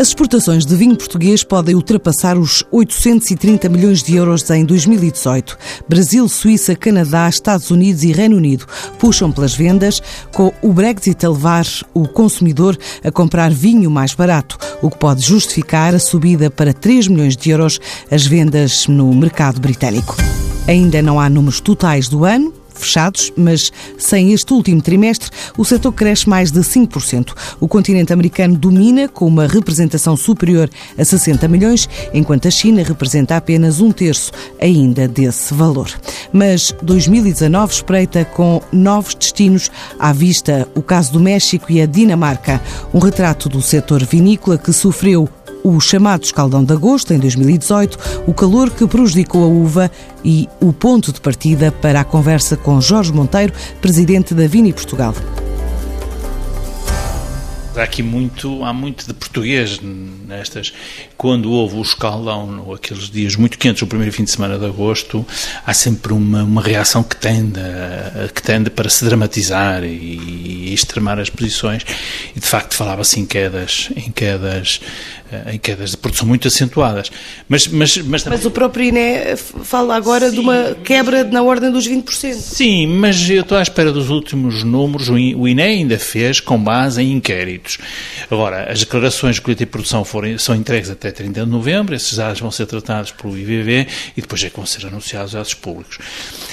As exportações de vinho português podem ultrapassar os 830 milhões de euros em 2018. Brasil, Suíça, Canadá, Estados Unidos e Reino Unido puxam pelas vendas, com o Brexit a levar o consumidor a comprar vinho mais barato, o que pode justificar a subida para 3 milhões de euros as vendas no mercado britânico. Ainda não há números totais do ano, fechados, mas sem este último trimestre, o setor cresce mais de 5%. O continente americano domina com uma representação superior a 60 milhões, enquanto a China representa apenas um terço ainda desse valor. Mas 2019 espreita com novos destinos à vista o caso do México e a Dinamarca, um retrato do setor vinícola que sofreu o chamado escaldão de agosto, em 2018, o calor que prejudicou a uva e o ponto de partida para a conversa com Jorge Monteiro, presidente da Vini Portugal. Há aqui muito, há muito de português nestas. Quando houve o escaldão, aqueles dias muito quentes, o primeiro fim de semana de agosto, há sempre uma, uma reação que tende, que tende para se dramatizar e, e extremar as posições. E de facto falava-se em quedas, em quedas em quedas de produção muito acentuadas. Mas, mas, mas, mas o próprio INE fala agora Sim. de uma quebra na ordem dos 20%. Sim, mas eu estou à espera dos últimos números. O INE ainda fez com base em inquéritos. Agora, as declarações de colheita e produção foram, são entregues até 30 de novembro, esses dados vão ser tratados pelo IVV e depois é que vão ser anunciados aos públicos.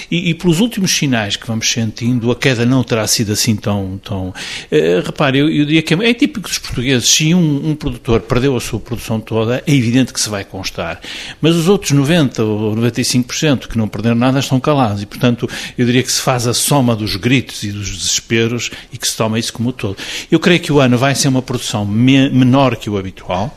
E, e, pelos últimos sinais que vamos sentindo, a queda não terá sido assim tão. tão uh, repare, eu, eu diria que é, é típico dos portugueses. Se um, um produtor perdeu a sua produção toda, é evidente que se vai constar. Mas os outros 90% ou 95% que não perderam nada estão calados. E, portanto, eu diria que se faz a soma dos gritos e dos desesperos e que se toma isso como todo. Eu creio que o ano vai ser uma produção me menor que o habitual.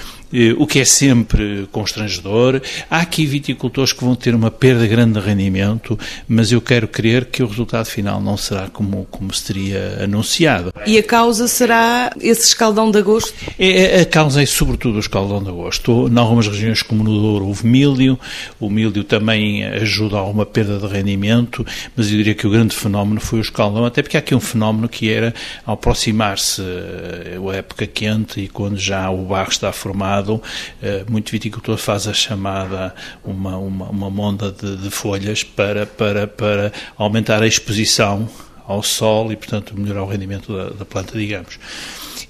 o que é sempre constrangedor. Há aqui viticultores que vão ter uma perda grande de rendimento, mas eu quero crer que o resultado final não será como, como se teria anunciado. E a causa será esse escaldão de agosto? É, é, a causa é sobretudo o escaldão de agosto. Em algumas regiões como no Douro houve milho, o milho também ajuda a uma perda de rendimento, mas eu diria que o grande fenómeno foi o escaldão, até porque há aqui um fenómeno que era, ao aproximar-se eh, a época quente e quando já o barro está formado, lado, eh, muito viticultor faz a chamada uma, uma, uma monda de, de folhas para, para, para aumentar a exposição ao sol e, portanto, melhorar o rendimento da, da planta, digamos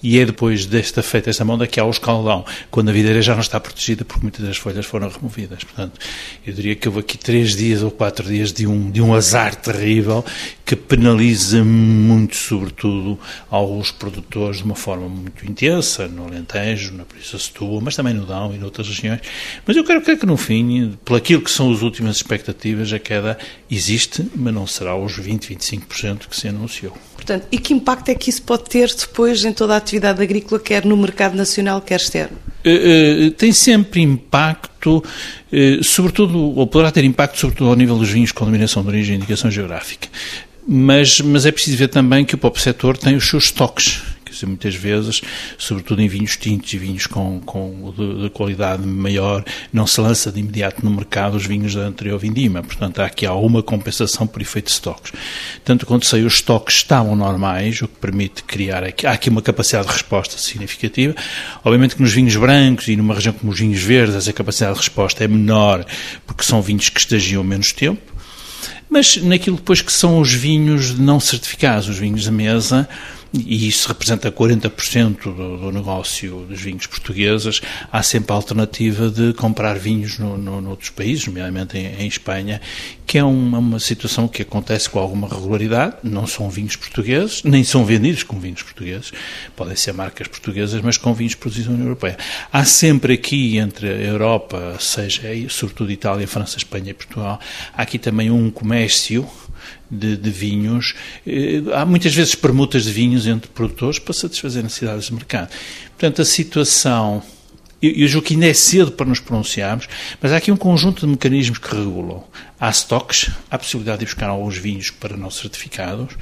e é depois desta feita esta monda que há o escaldão, quando a videira já não está protegida porque muitas das folhas foram removidas. Portanto, eu diria que houve aqui três dias ou quatro dias de um, de um azar terrível que penaliza muito, sobretudo, alguns produtores de uma forma muito intensa, no Alentejo, na Polícia Setúbal, mas também no Dão e noutras regiões. Mas eu quero crer que, no fim, pelo aquilo que são as últimas expectativas, a queda existe, mas não será os 20, 25% que se anunciou. Portanto, e que impacto é que isso pode ter depois em toda a atividade agrícola, quer no mercado nacional, quer externo? Uh, uh, tem sempre impacto, uh, sobretudo, ou poderá ter impacto sobretudo ao nível dos vinhos com denominação de origem e indicação geográfica. Mas, mas é preciso ver também que o próprio setor tem os seus estoques muitas vezes, sobretudo em vinhos tintos e vinhos com, com de, de, qualidade maior, não se lança de imediato no mercado os vinhos da anterior vindima. Portanto, há aqui alguma compensação por efeito de estoques. Tanto quando saiu os estoques estavam normais, o que permite criar aqui, há aqui uma capacidade de resposta significativa. Obviamente que nos vinhos brancos e numa região como os vinhos verdes, essa capacidade de resposta é menor, porque são vinhos que estagiam menos tempo. Mas naquilo depois que são os vinhos não certificados, os vinhos da mesa, e isso representa 40% do, do negócio dos vinhos portugueses, há sempre a alternativa de comprar vinhos no, no, noutros países, nomeadamente em, em Espanha, que é uma, uma, situação que acontece com alguma regularidade. Não são vinhos portugueses, nem são vendidos como vinhos portugueses, podem ser marcas portuguesas, mas com vinhos produzidos na União Europeia. Há sempre aqui entre a Europa, seja sobretudo Itália, França, Espanha e Portugal, há aqui também um comércio de, de, vinhos. Eh, há muitas vezes permutas de vinhos entre produtores para satisfazer necessidades de mercado. Portanto, a situação. Eu, julgo que ainda é cedo para nos pronunciarmos, mas há aqui um conjunto de mecanismos que regulam. Há estoques, há a possibilidade de buscar alguns vinhos para não certificados,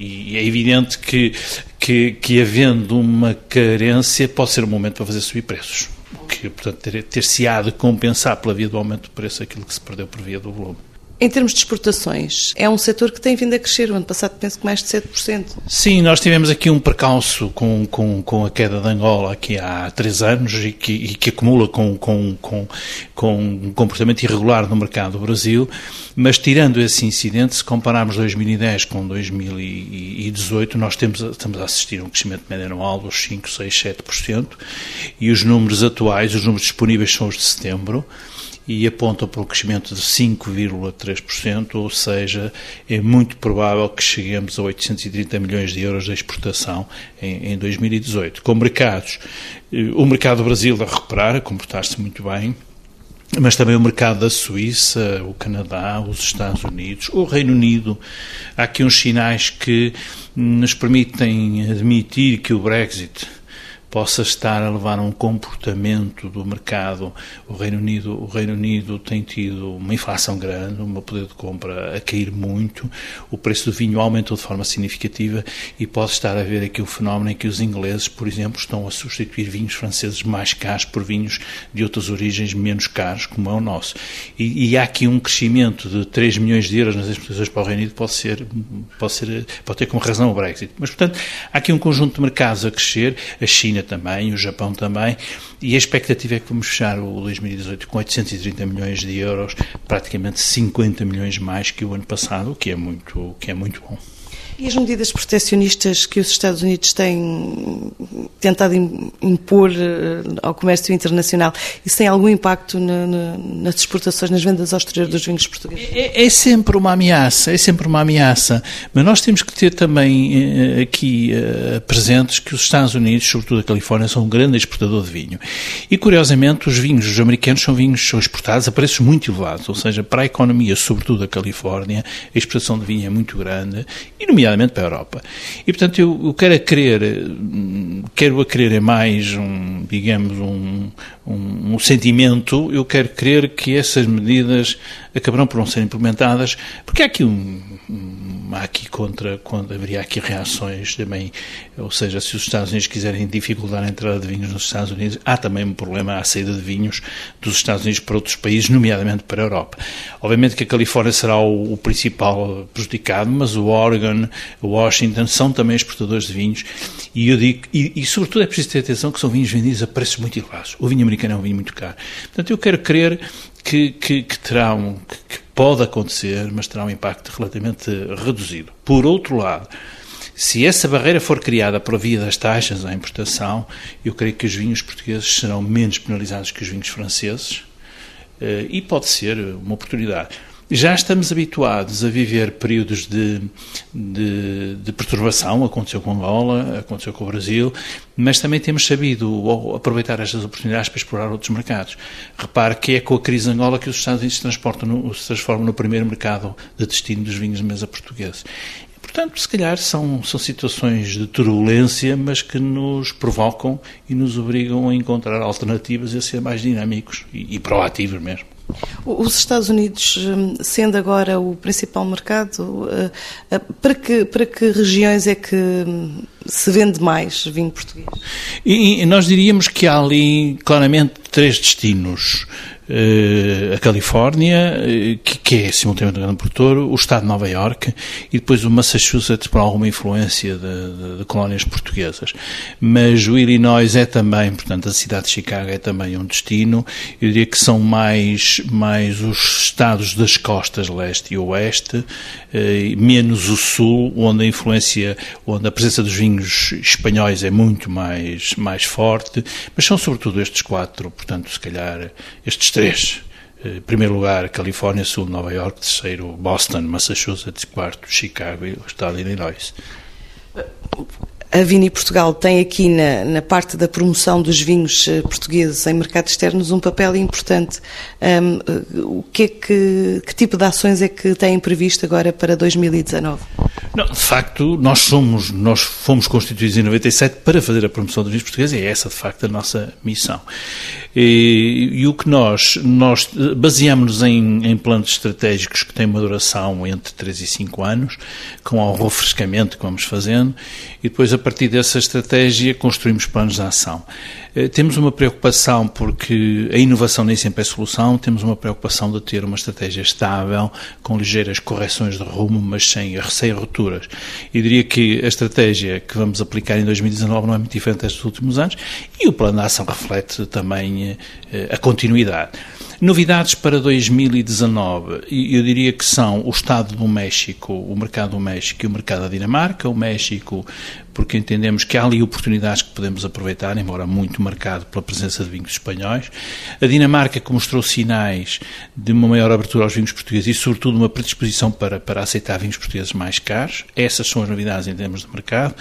e é evidente que, que, que havendo uma carência, pode ser o momento para fazer subir preços que, portanto, ter-se-á ter de compensar pela via do aumento do preço aquilo que se perdeu por via do volume. Em termos de exportações, é um setor que tem vindo a crescer. O ano passado penso que mais de 7%. Sim, nós tivemos aqui um percalço com, com, com a queda de Angola aqui há três anos e que, e que acumula com, com, com, com um comportamento irregular no mercado do Brasil, mas tirando esse incidente, se compararmos 2010 com 2018, nós temos, estamos a assistir a um crescimento médio anual dos 5, 6, 7% e os números atuais, os números disponíveis são os de setembro, e apontam para um crescimento de 5,3%, ou seja, é muito provável que cheguemos a 830 milhões de euros de exportação em, em 2018. Com mercados, eh, o mercado do Brasil a recuperar, a comportar-se muito bem, mas também o mercado da Suíça, o Canadá, os Estados Unidos, o Reino Unido. Há aqui uns sinais que nos permitem admitir que o Brexit possa estar a levar a um comportamento do mercado. O Reino Unido, o Reino Unido tem tido uma inflação grande, um poder de compra a cair muito, o preço do vinho aumentou de forma significativa e pode estar a haver aqui o fenómeno em que os ingleses, por exemplo, estão a substituir vinhos franceses mais caros por vinhos de outras origens menos caros, como é o nosso. E, e há aqui um crescimento de 3 milhões de euros nas exportações para o Reino Unido, pode ser, pode ser, pode ter como razão o Brexit. Mas, portanto, há aqui um conjunto de mercados a crescer, a China também, o Japão também, e a expectativa é que vamos fechar o 2018 com 830 milhões de euros, praticamente 50 milhões mais que o ano passado, o que é muito, que é muito bom. E as medidas proteccionistas que os Estados Unidos têm tentado impor eh, ao comércio internacional, isso tem algum impacto na, na, nas exportações, nas vendas ao exterior dos vinhos portugueses? É, é, sempre uma ameaça, é sempre uma ameaça. Mas nós temos que ter também eh, aqui uh, presentes que os Estados Unidos, sobretudo a Califórnia, são um grande exportador de vinho. E curiosamente, os vinhos dos americanos são vinhos são exportados a preços muito elevados, ou seja, para a economia, sobretudo da Califórnia, a exportação de vinho é muito grande, e nomeadamente para a Europa. E, portanto, eu, eu quero a crer, quero a crer em mais um, digamos, um, um, um, sentimento, eu quero crer que essas medidas acabarão por não ser implementadas, porque há aqui um, há aqui contra, quando haveria aqui reações também, ou seja, se os Estados Unidos quiserem dificultar a entrada de vinhos nos Estados Unidos, há também um problema à saída de vinhos dos Estados Unidos para outros países, nomeadamente para a Europa. Obviamente que a Califórnia será o, o principal prejudicado, mas o Oregon, o Washington são também exportadores de vinhos e eu digo, e, e sobretudo é preciso ter atenção que são vinhos vendidos a preços muito elevados. O vinho americano é um vinho muito caro. Portanto, eu quero crer que, que, que terá um, que pode acontecer, mas terá um impacto relativamente reduzido. Por outro lado, se essa barreira for criada por via das taxas à importação, eu creio que os vinhos portugueses serão menos penalizados que os vinhos franceses eh, e pode ser uma oportunidade. Já estamos habituados a viver períodos de, de, de, perturbação, aconteceu com Angola, aconteceu com o Brasil, mas também temos sabido aproveitar estas oportunidades para explorar outros mercados. Repare que é com a crise de Angola que os Estados Unidos se, no, se transformam no primeiro mercado de destino dos vinhos de mesa portugueses. Portanto, se calhar são, são situações de turbulência, mas que nos provocam e nos obrigam a encontrar alternativas e a ser mais dinâmicos e, e proativos mesmo. Os Estados Unidos, hum, sendo agora o principal mercado, eh, eh, para que, para que regiões é que hum, se vende mais vinho português? E nós diríamos que há ali claramente três destinos. Uh, a Califórnia, uh, que, que, é simultaneamente um grande produtor, o estado de Nova York e depois o Massachusetts por alguma influência de, de, de, colónias portuguesas. Mas o Illinois é também, portanto, a cidade de Chicago é também um destino. Eu diria que são mais, mais os estados das costas leste e oeste, uh, menos o sul, onde a influência, onde a presença dos vinhos espanhóis é muito mais, mais forte, mas são sobretudo estes quatro, portanto, se calhar estes três. Em eh, primeiro lugar, Califórnia, segundo, Nova York, terceiro, Boston, Massachusetts, quarto, Chicago e o estado de Illinois. A Vini Portugal tem aqui na, na, parte da promoção dos vinhos eh, portugueses em mercados externos um papel importante. Um, eh, o que, é que, que tipo de ações é que têm previsto agora para 2019? Não, de facto, nós somos, nós fomos constituídos em 97 para fazer a promoção dos vinhos portugueses e é essa, de facto, a nossa missão. E, e o que nós, nós baseamos-nos em, em planos estratégicos que têm uma duração entre 3 e 5 anos, com o refrescamento que vamos fazendo, e depois, a partir dessa estratégia, construímos planos de ação. Eh, temos uma preocupação porque a inovação nem sempre é solução, temos uma preocupação de ter uma estratégia estável, com ligeiras correções de rumo, mas sem, sem rupturas. E diria que a estratégia que vamos aplicar em 2019 não é muito diferente destes últimos anos e o plano de ação reflete também eh, a continuidade. Novidades para 2019, eu diria que são o Estado do México, o mercado do México e o mercado da Dinamarca. O México porque entendemos que há ali oportunidades que podemos aproveitar, embora muito marcado pela presença de vinhos espanhóis. A Dinamarca, que mostrou sinais de uma maior abertura aos vinhos portugueses e, sobretudo, uma predisposição para, para aceitar vinhos portugueses mais caros. Essas são as novidades em termos de mercado.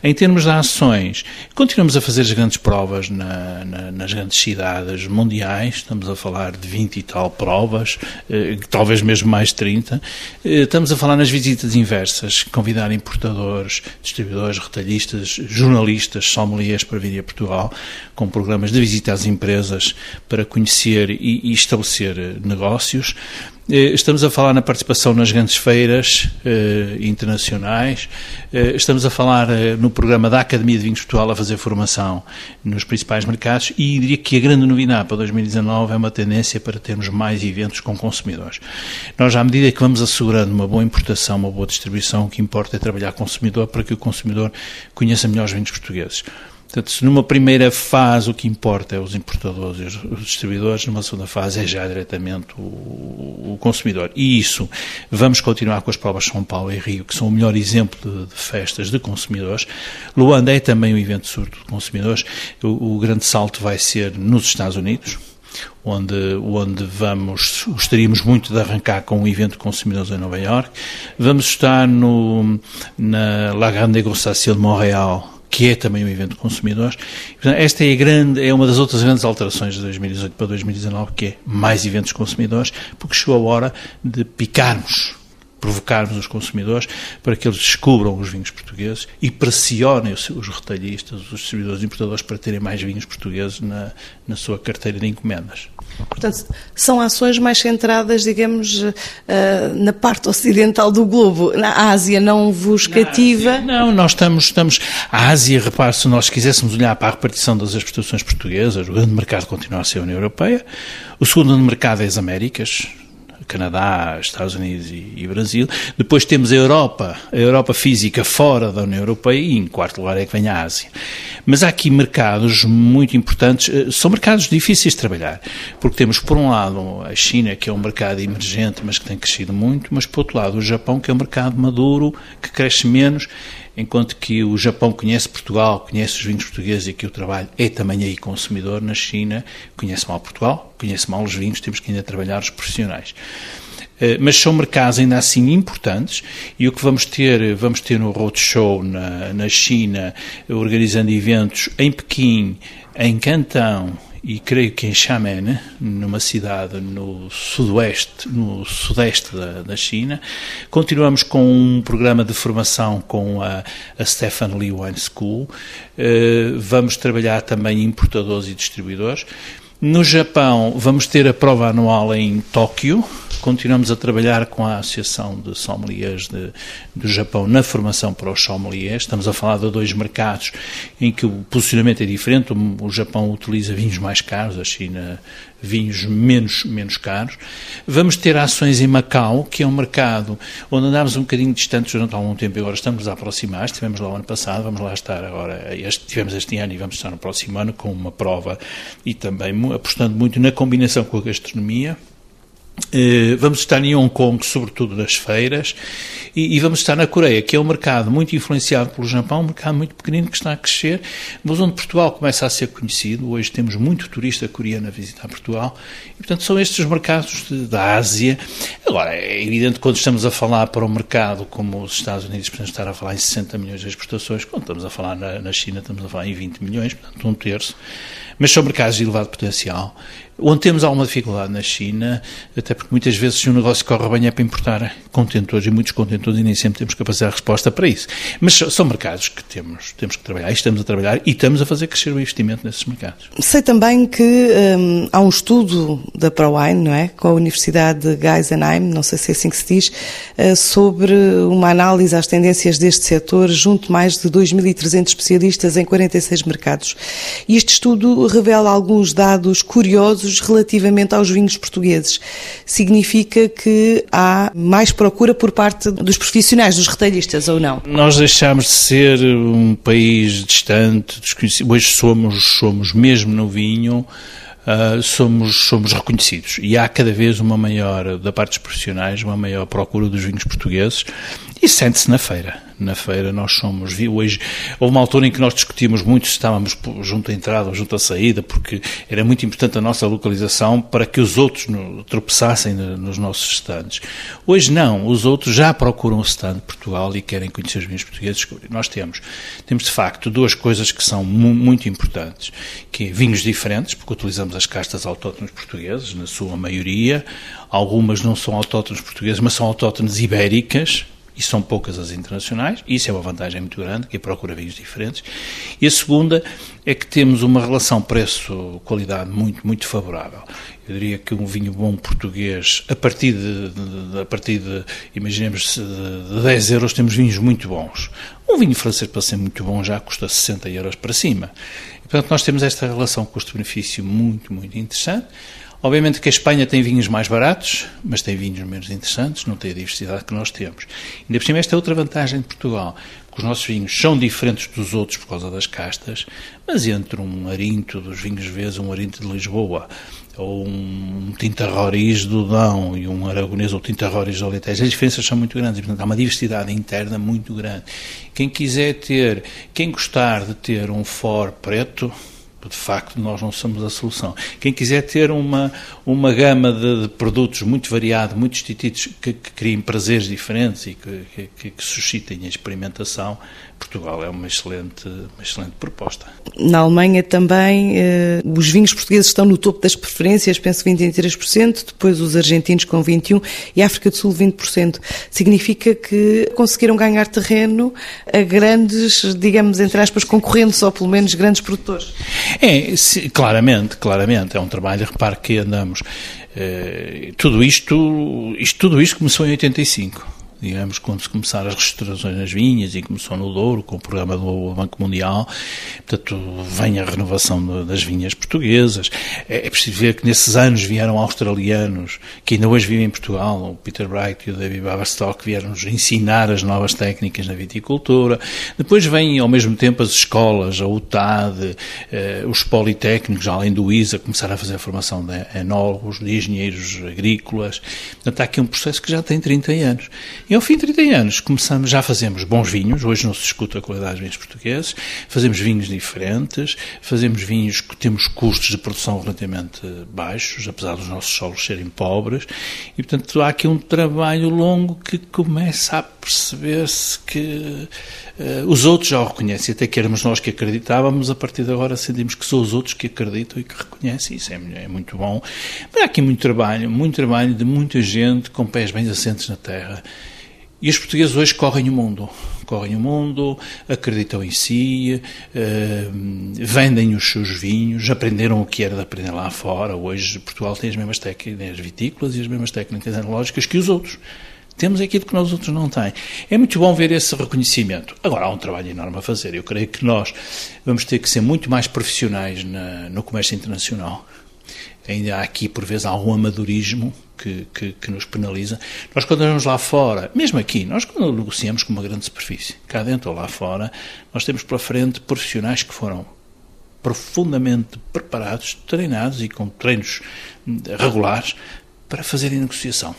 Em termos de ações, continuamos a fazer as grandes provas na, na, nas grandes cidades mundiais. Estamos a falar de 20 e tal provas, eh, talvez mesmo mais de 30. Eh, estamos a falar nas visitas inversas, convidar importadores, distribuidores, retalhistas, jornalistas, sommeliers para vir a Portugal, com programas de visita às empresas para conhecer e, e estabelecer negócios. Eh, estamos a falar na participação nas grandes feiras eh, internacionais, eh, estamos a falar eh, no programa da Academia de Vinhos Portugal a fazer formação nos principais mercados e diria que a grande novidade para 2019 é uma tendência para termos mais eventos com consumidores. Nós, à medida que vamos assegurando uma boa importação, uma boa distribuição, o que importa é trabalhar consumidor para que o consumidor conheça melhor os vinhos portugueses. Portanto, se numa primeira fase o que importa é os importadores e os distribuidores, numa segunda fase é já diretamente o, o consumidor. E isso, vamos continuar com as provas São Paulo e Rio, que são o melhor exemplo de, de festas de consumidores. Luanda é também um evento surdo de consumidores. O, o grande salto vai ser nos Estados Unidos, onde, onde vamos, gostaríamos muito de arrancar com um evento de consumidores em Nova York. Vamos estar no, na La Grande Negociação de Montreal, que é também um evento de consumidores. Esta é, a grande, é uma das outras grandes alterações de 2018 para 2019, que é mais eventos consumidores, porque chegou a hora de picarmos provocarmos os consumidores para que eles descubram os vinhos portugueses e pressionem os, os retalhistas, os distribuidores e importadores para terem mais vinhos portugueses na, na sua carteira de encomendas. Portanto, são ações mais centradas, digamos, eh, na parte ocidental do globo. Na Ásia não vos cativa? Ásia, não, nós estamos, estamos... A Ásia, repare, se nós quiséssemos olhar para a repartição das exportações portuguesas, o grande mercado continua a ser a União Europeia, o segundo mercado é as Américas, Canadá, Estados Unidos e, e, Brasil. Depois temos a Europa, a Europa física fora da União Europeia e em quarto lugar é que vem a Ásia. Mas há aqui mercados muito importantes, eh, são mercados difíceis de trabalhar, porque temos por um lado a China, que é um mercado emergente, mas que tem crescido muito, mas por outro lado o Japão, que é um mercado maduro, que cresce menos enquanto que o Japão conhece Portugal, conhece os vinhos portugueses e que o trabalho é também aí consumidor, na China conhece mal Portugal, conhece mal os vinhos, temos que ainda trabalhar os profissionais. Eh, mas são mercados ainda assim importantes e o que vamos ter, vamos ter no Roadshow na, na China, organizando eventos em Pequim, em Cantão, e creio que em Xiamen, numa cidade no sudoeste, no sudeste da, da China. Continuamos com um programa de formação com a, a Stefan Lee Wine School. Uh, vamos trabalhar também importadores e distribuidores. No Japão, vamos ter a prova anual em Tóquio. Continuamos a trabalhar com a Associação de Sommeliers de, do Japão na formação para os sommeliers. Estamos a falar de dois mercados em que o posicionamento é diferente. O Japão utiliza vinhos mais caros, a China vinhos menos, menos caros. Vamos ter ações em Macau, que é um mercado onde andámos um bocadinho distantes durante algum tempo e agora estamos a aproximar. Estivemos lá o ano passado, vamos lá estar agora, este, tivemos este ano e vamos estar no próximo ano com uma prova e também apostando muito na combinação com a gastronomia. Eh, vamos estar em Hong Kong, sobretudo nas feiras, e, vamos estar na Coreia, que é um mercado muito influenciado pelo Japão, um mercado muito pequenino que está a crescer, mas onde Portugal começa a ser conhecido. Hoje temos muito turista coreano a visitar Portugal, e portanto são estes os mercados de, da Ásia. Agora, é evidente que quando estamos a falar para um mercado como os Estados Unidos, podemos estar a falar em 60 milhões de exportações, quando estamos a falar na, na China, estamos a falar em 20 milhões, portanto um terço, mas são mercados de elevado potencial Onde temos alguma dificuldade na China, até porque muitas vezes se um negócio corre bem é para importar contentores e muitos contentores e nem sempre temos capacidade de resposta para isso. Mas são mercados que temos, temos que trabalhar e estamos a trabalhar e estamos a fazer crescer o investimento nesses mercados. Sei também que hum, há um estudo da ProWine, não é? Com a Universidade de Geisenheim, não sei se é assim que se diz, uh, sobre uma análise às tendências deste setor junto mais de 2.300 especialistas em 46 mercados. E este estudo revela alguns dados curiosos relativamente aos vinhos portugueses. Significa que há mais procura por parte dos profissionais, dos retalhistas, ou não? Nós deixámos de ser um país distante, desconhecido. Hoje somos, somos mesmo no vinho, uh, somos, somos reconhecidos. E há cada vez uma maior, da parte dos profissionais, uma maior procura dos vinhos portugueses e sente-se na feira na feira nós somos, hoje, houve uma altura em que nós discutimos muito se estávamos junto à entrada ou junto à saída, porque era muito importante a nossa localização para que os outros no, tropeçassem nos nossos estandes. Hoje não, os outros já procuram o stand de Portugal e querem conhecer os vinhos portugueses. Nós temos, temos de facto duas coisas que são mu muito importantes, que é vinhos diferentes, porque utilizamos as castas autóctones portuguesas, na sua maioria, algumas não são autóctones portugueses, mas são autóctones ibéricas, e são poucas as internacionais, isso é uma vantagem muito grande, que procura vinhos diferentes. E a segunda é que temos uma relação preço-qualidade muito, muito favorável. Eu diria que um vinho bom português, a partir de, de a partir de imaginemos, de 10 euros, temos vinhos muito bons. Um vinho francês, para ser muito bom, já custa 60 euros para cima. E, portanto, nós temos esta relação custo-benefício muito, muito interessante. Obviamente que a Espanha tem vinhos mais baratos, mas tem vinhos menos interessantes, não tem a diversidade que nós temos. Ainda por cima, esta é outra vantagem de Portugal, que os nossos vinhos são diferentes dos outros por causa das castas, mas entre um arinto dos vinhos vezes, um arinto de Lisboa, ou um tinta roriz do Dão e um aragonês ou tinta roriz do Alentejo, as diferenças são muito grandes, portanto há uma diversidade interna muito grande. Quem quiser ter, quem gostar de ter um for preto, de facto nós não somos a solução. Quem quiser ter uma, uma gama de, de produtos muito variada, muito distintos, que, que criem prazeres diferentes e que, que, que suscitem a experimentação, Portugal é uma excelente, uma excelente proposta. Na Alemanha também eh, os vinhos portugueses estão no topo das preferências, penso 23%, depois os argentinos com 21% e a África do Sul 20%. Significa que conseguiram ganhar terreno a grandes, digamos, entre aspas, concorrentes ou pelo menos grandes produtores. É, claramente, claramente. É um trabalho, repare que andamos. Eh, tudo isto, isto, tudo isto começou em 85 digamos, quando se começaram as restaurações nas vinhas e começou no Douro com o programa do Banco Mundial, portanto, vem a renovação das vinhas portuguesas. É, é preciso ver que nesses anos vieram australianos que ainda hoje vivem em Portugal, o Peter Bright e o David Babastock vieram-nos ensinar as novas técnicas na viticultura. Depois vêm ao mesmo tempo as escolas, a UTAD, eh, os politécnicos, além do ISA, começaram a fazer a formação de enólogos, de engenheiros agrícolas. Portanto, há aqui um processo que já tem 30 anos. E ao fim de 30 anos começamos, já fazemos bons vinhos, hoje não se discute a qualidade dos vinhos portugueses, fazemos vinhos diferentes, fazemos vinhos que temos custos de produção relativamente baixos, apesar dos nossos solos serem pobres, e portanto há aqui um trabalho longo que começa a perceber-se que uh, os outros já o reconhecem, até que éramos nós que acreditávamos, a partir de agora sentimos que são os outros que acreditam e que reconhecem, isso é, é muito bom. Mas há aqui muito trabalho, muito trabalho de muita gente com pés bem assentes na terra. E os portugueses hoje correm o mundo. Correm o mundo, acreditam em si, uh, vendem os seus vinhos, aprenderam o que era de aprender lá fora. Hoje Portugal tem as mesmas técnicas vitícolas e as mesmas técnicas analógicas que os outros. Temos aquilo que nós outros não têm. É muito bom ver esse reconhecimento. Agora, há um trabalho enorme a fazer. Eu creio que nós vamos ter que ser muito mais profissionais na, no comércio internacional ainda há aqui, por vezes, algum amadorismo que, que, que, nos penaliza. Nós, quando vamos lá fora, mesmo aqui, nós quando negociamos com uma grande superfície, cá dentro ou lá fora, nós temos pela frente profissionais que foram profundamente preparados, treinados e com treinos regulares para fazerem negociação.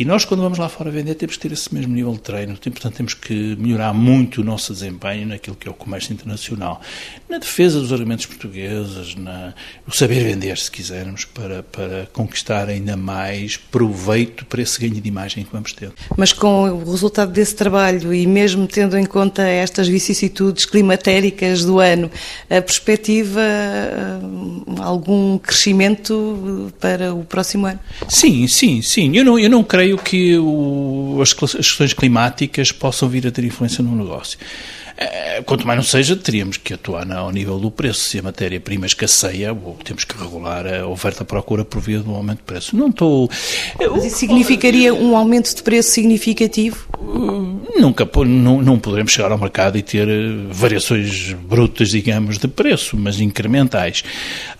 E nós, quando vamos lá fora vender, temos que ter esse mesmo nível de treino. Portanto, temos que melhorar muito o nosso desempenho naquilo que é o comércio internacional, na defesa dos argumentos portugueses, na, no saber vender, se quisermos, para, para conquistar ainda mais proveito para esse ganho de imagem que vamos ter. Mas com o resultado desse trabalho e mesmo tendo em conta estas vicissitudes climatéricas do ano, a perspectiva, ah, algum crescimento para o próximo ano? Sim, sim, sim. Eu não, eu não creio que o, as questões climáticas possam vir a ter influência no negócio. Eh, quanto mais não seja, teríamos que atuar ao nível do preço. Se a matéria-prima escasseia, temos que regular a oferta-procura por via do aumento de preço. Não estou. Mas isso significaria um aumento de preço significativo? Nunca, não, não poderemos chegar ao mercado e ter eh, variações brutas, digamos, de preço, mas incrementais.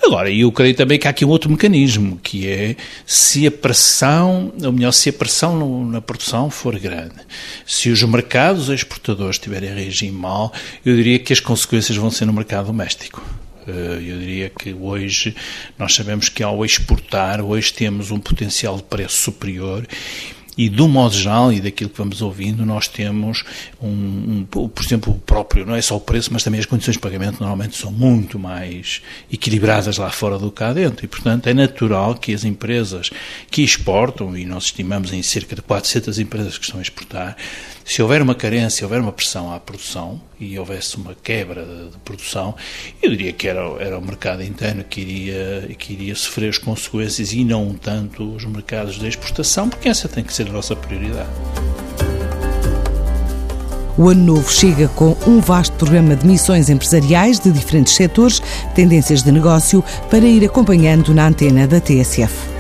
Agora, eu creio também que há aqui um outro mecanismo, que é se a pressão, ou melhor, se a pressão na produção for grande, se os mercados exportadores tiverem regime mal, eu diria que as consequências vão ser no mercado doméstico. Eh, eu diria que hoje nós sabemos que ao exportar, hoje temos um potencial de preço superior e do modo geral e daquilo que vamos ouvindo, nós temos um, um, por exemplo, o próprio, não é só o preço, mas também as condições de pagamento normalmente são muito mais equilibradas lá fora do que cá dentro. E, portanto, é natural que as empresas que exportam, e nós estimamos em cerca de 400 empresas que estão a exportar, se houver uma carência, houver uma pressão à produção e houvesse uma quebra de, de produção, eu diria que era, era o mercado interno que iria, que iria sofrer as consequências e não tanto os mercados de exportação, porque essa tem que ser nossa prioridade. O ano novo chega com um vasto programa de missões empresariais de diferentes setores, tendências de negócio, para ir acompanhando na antena da TSF.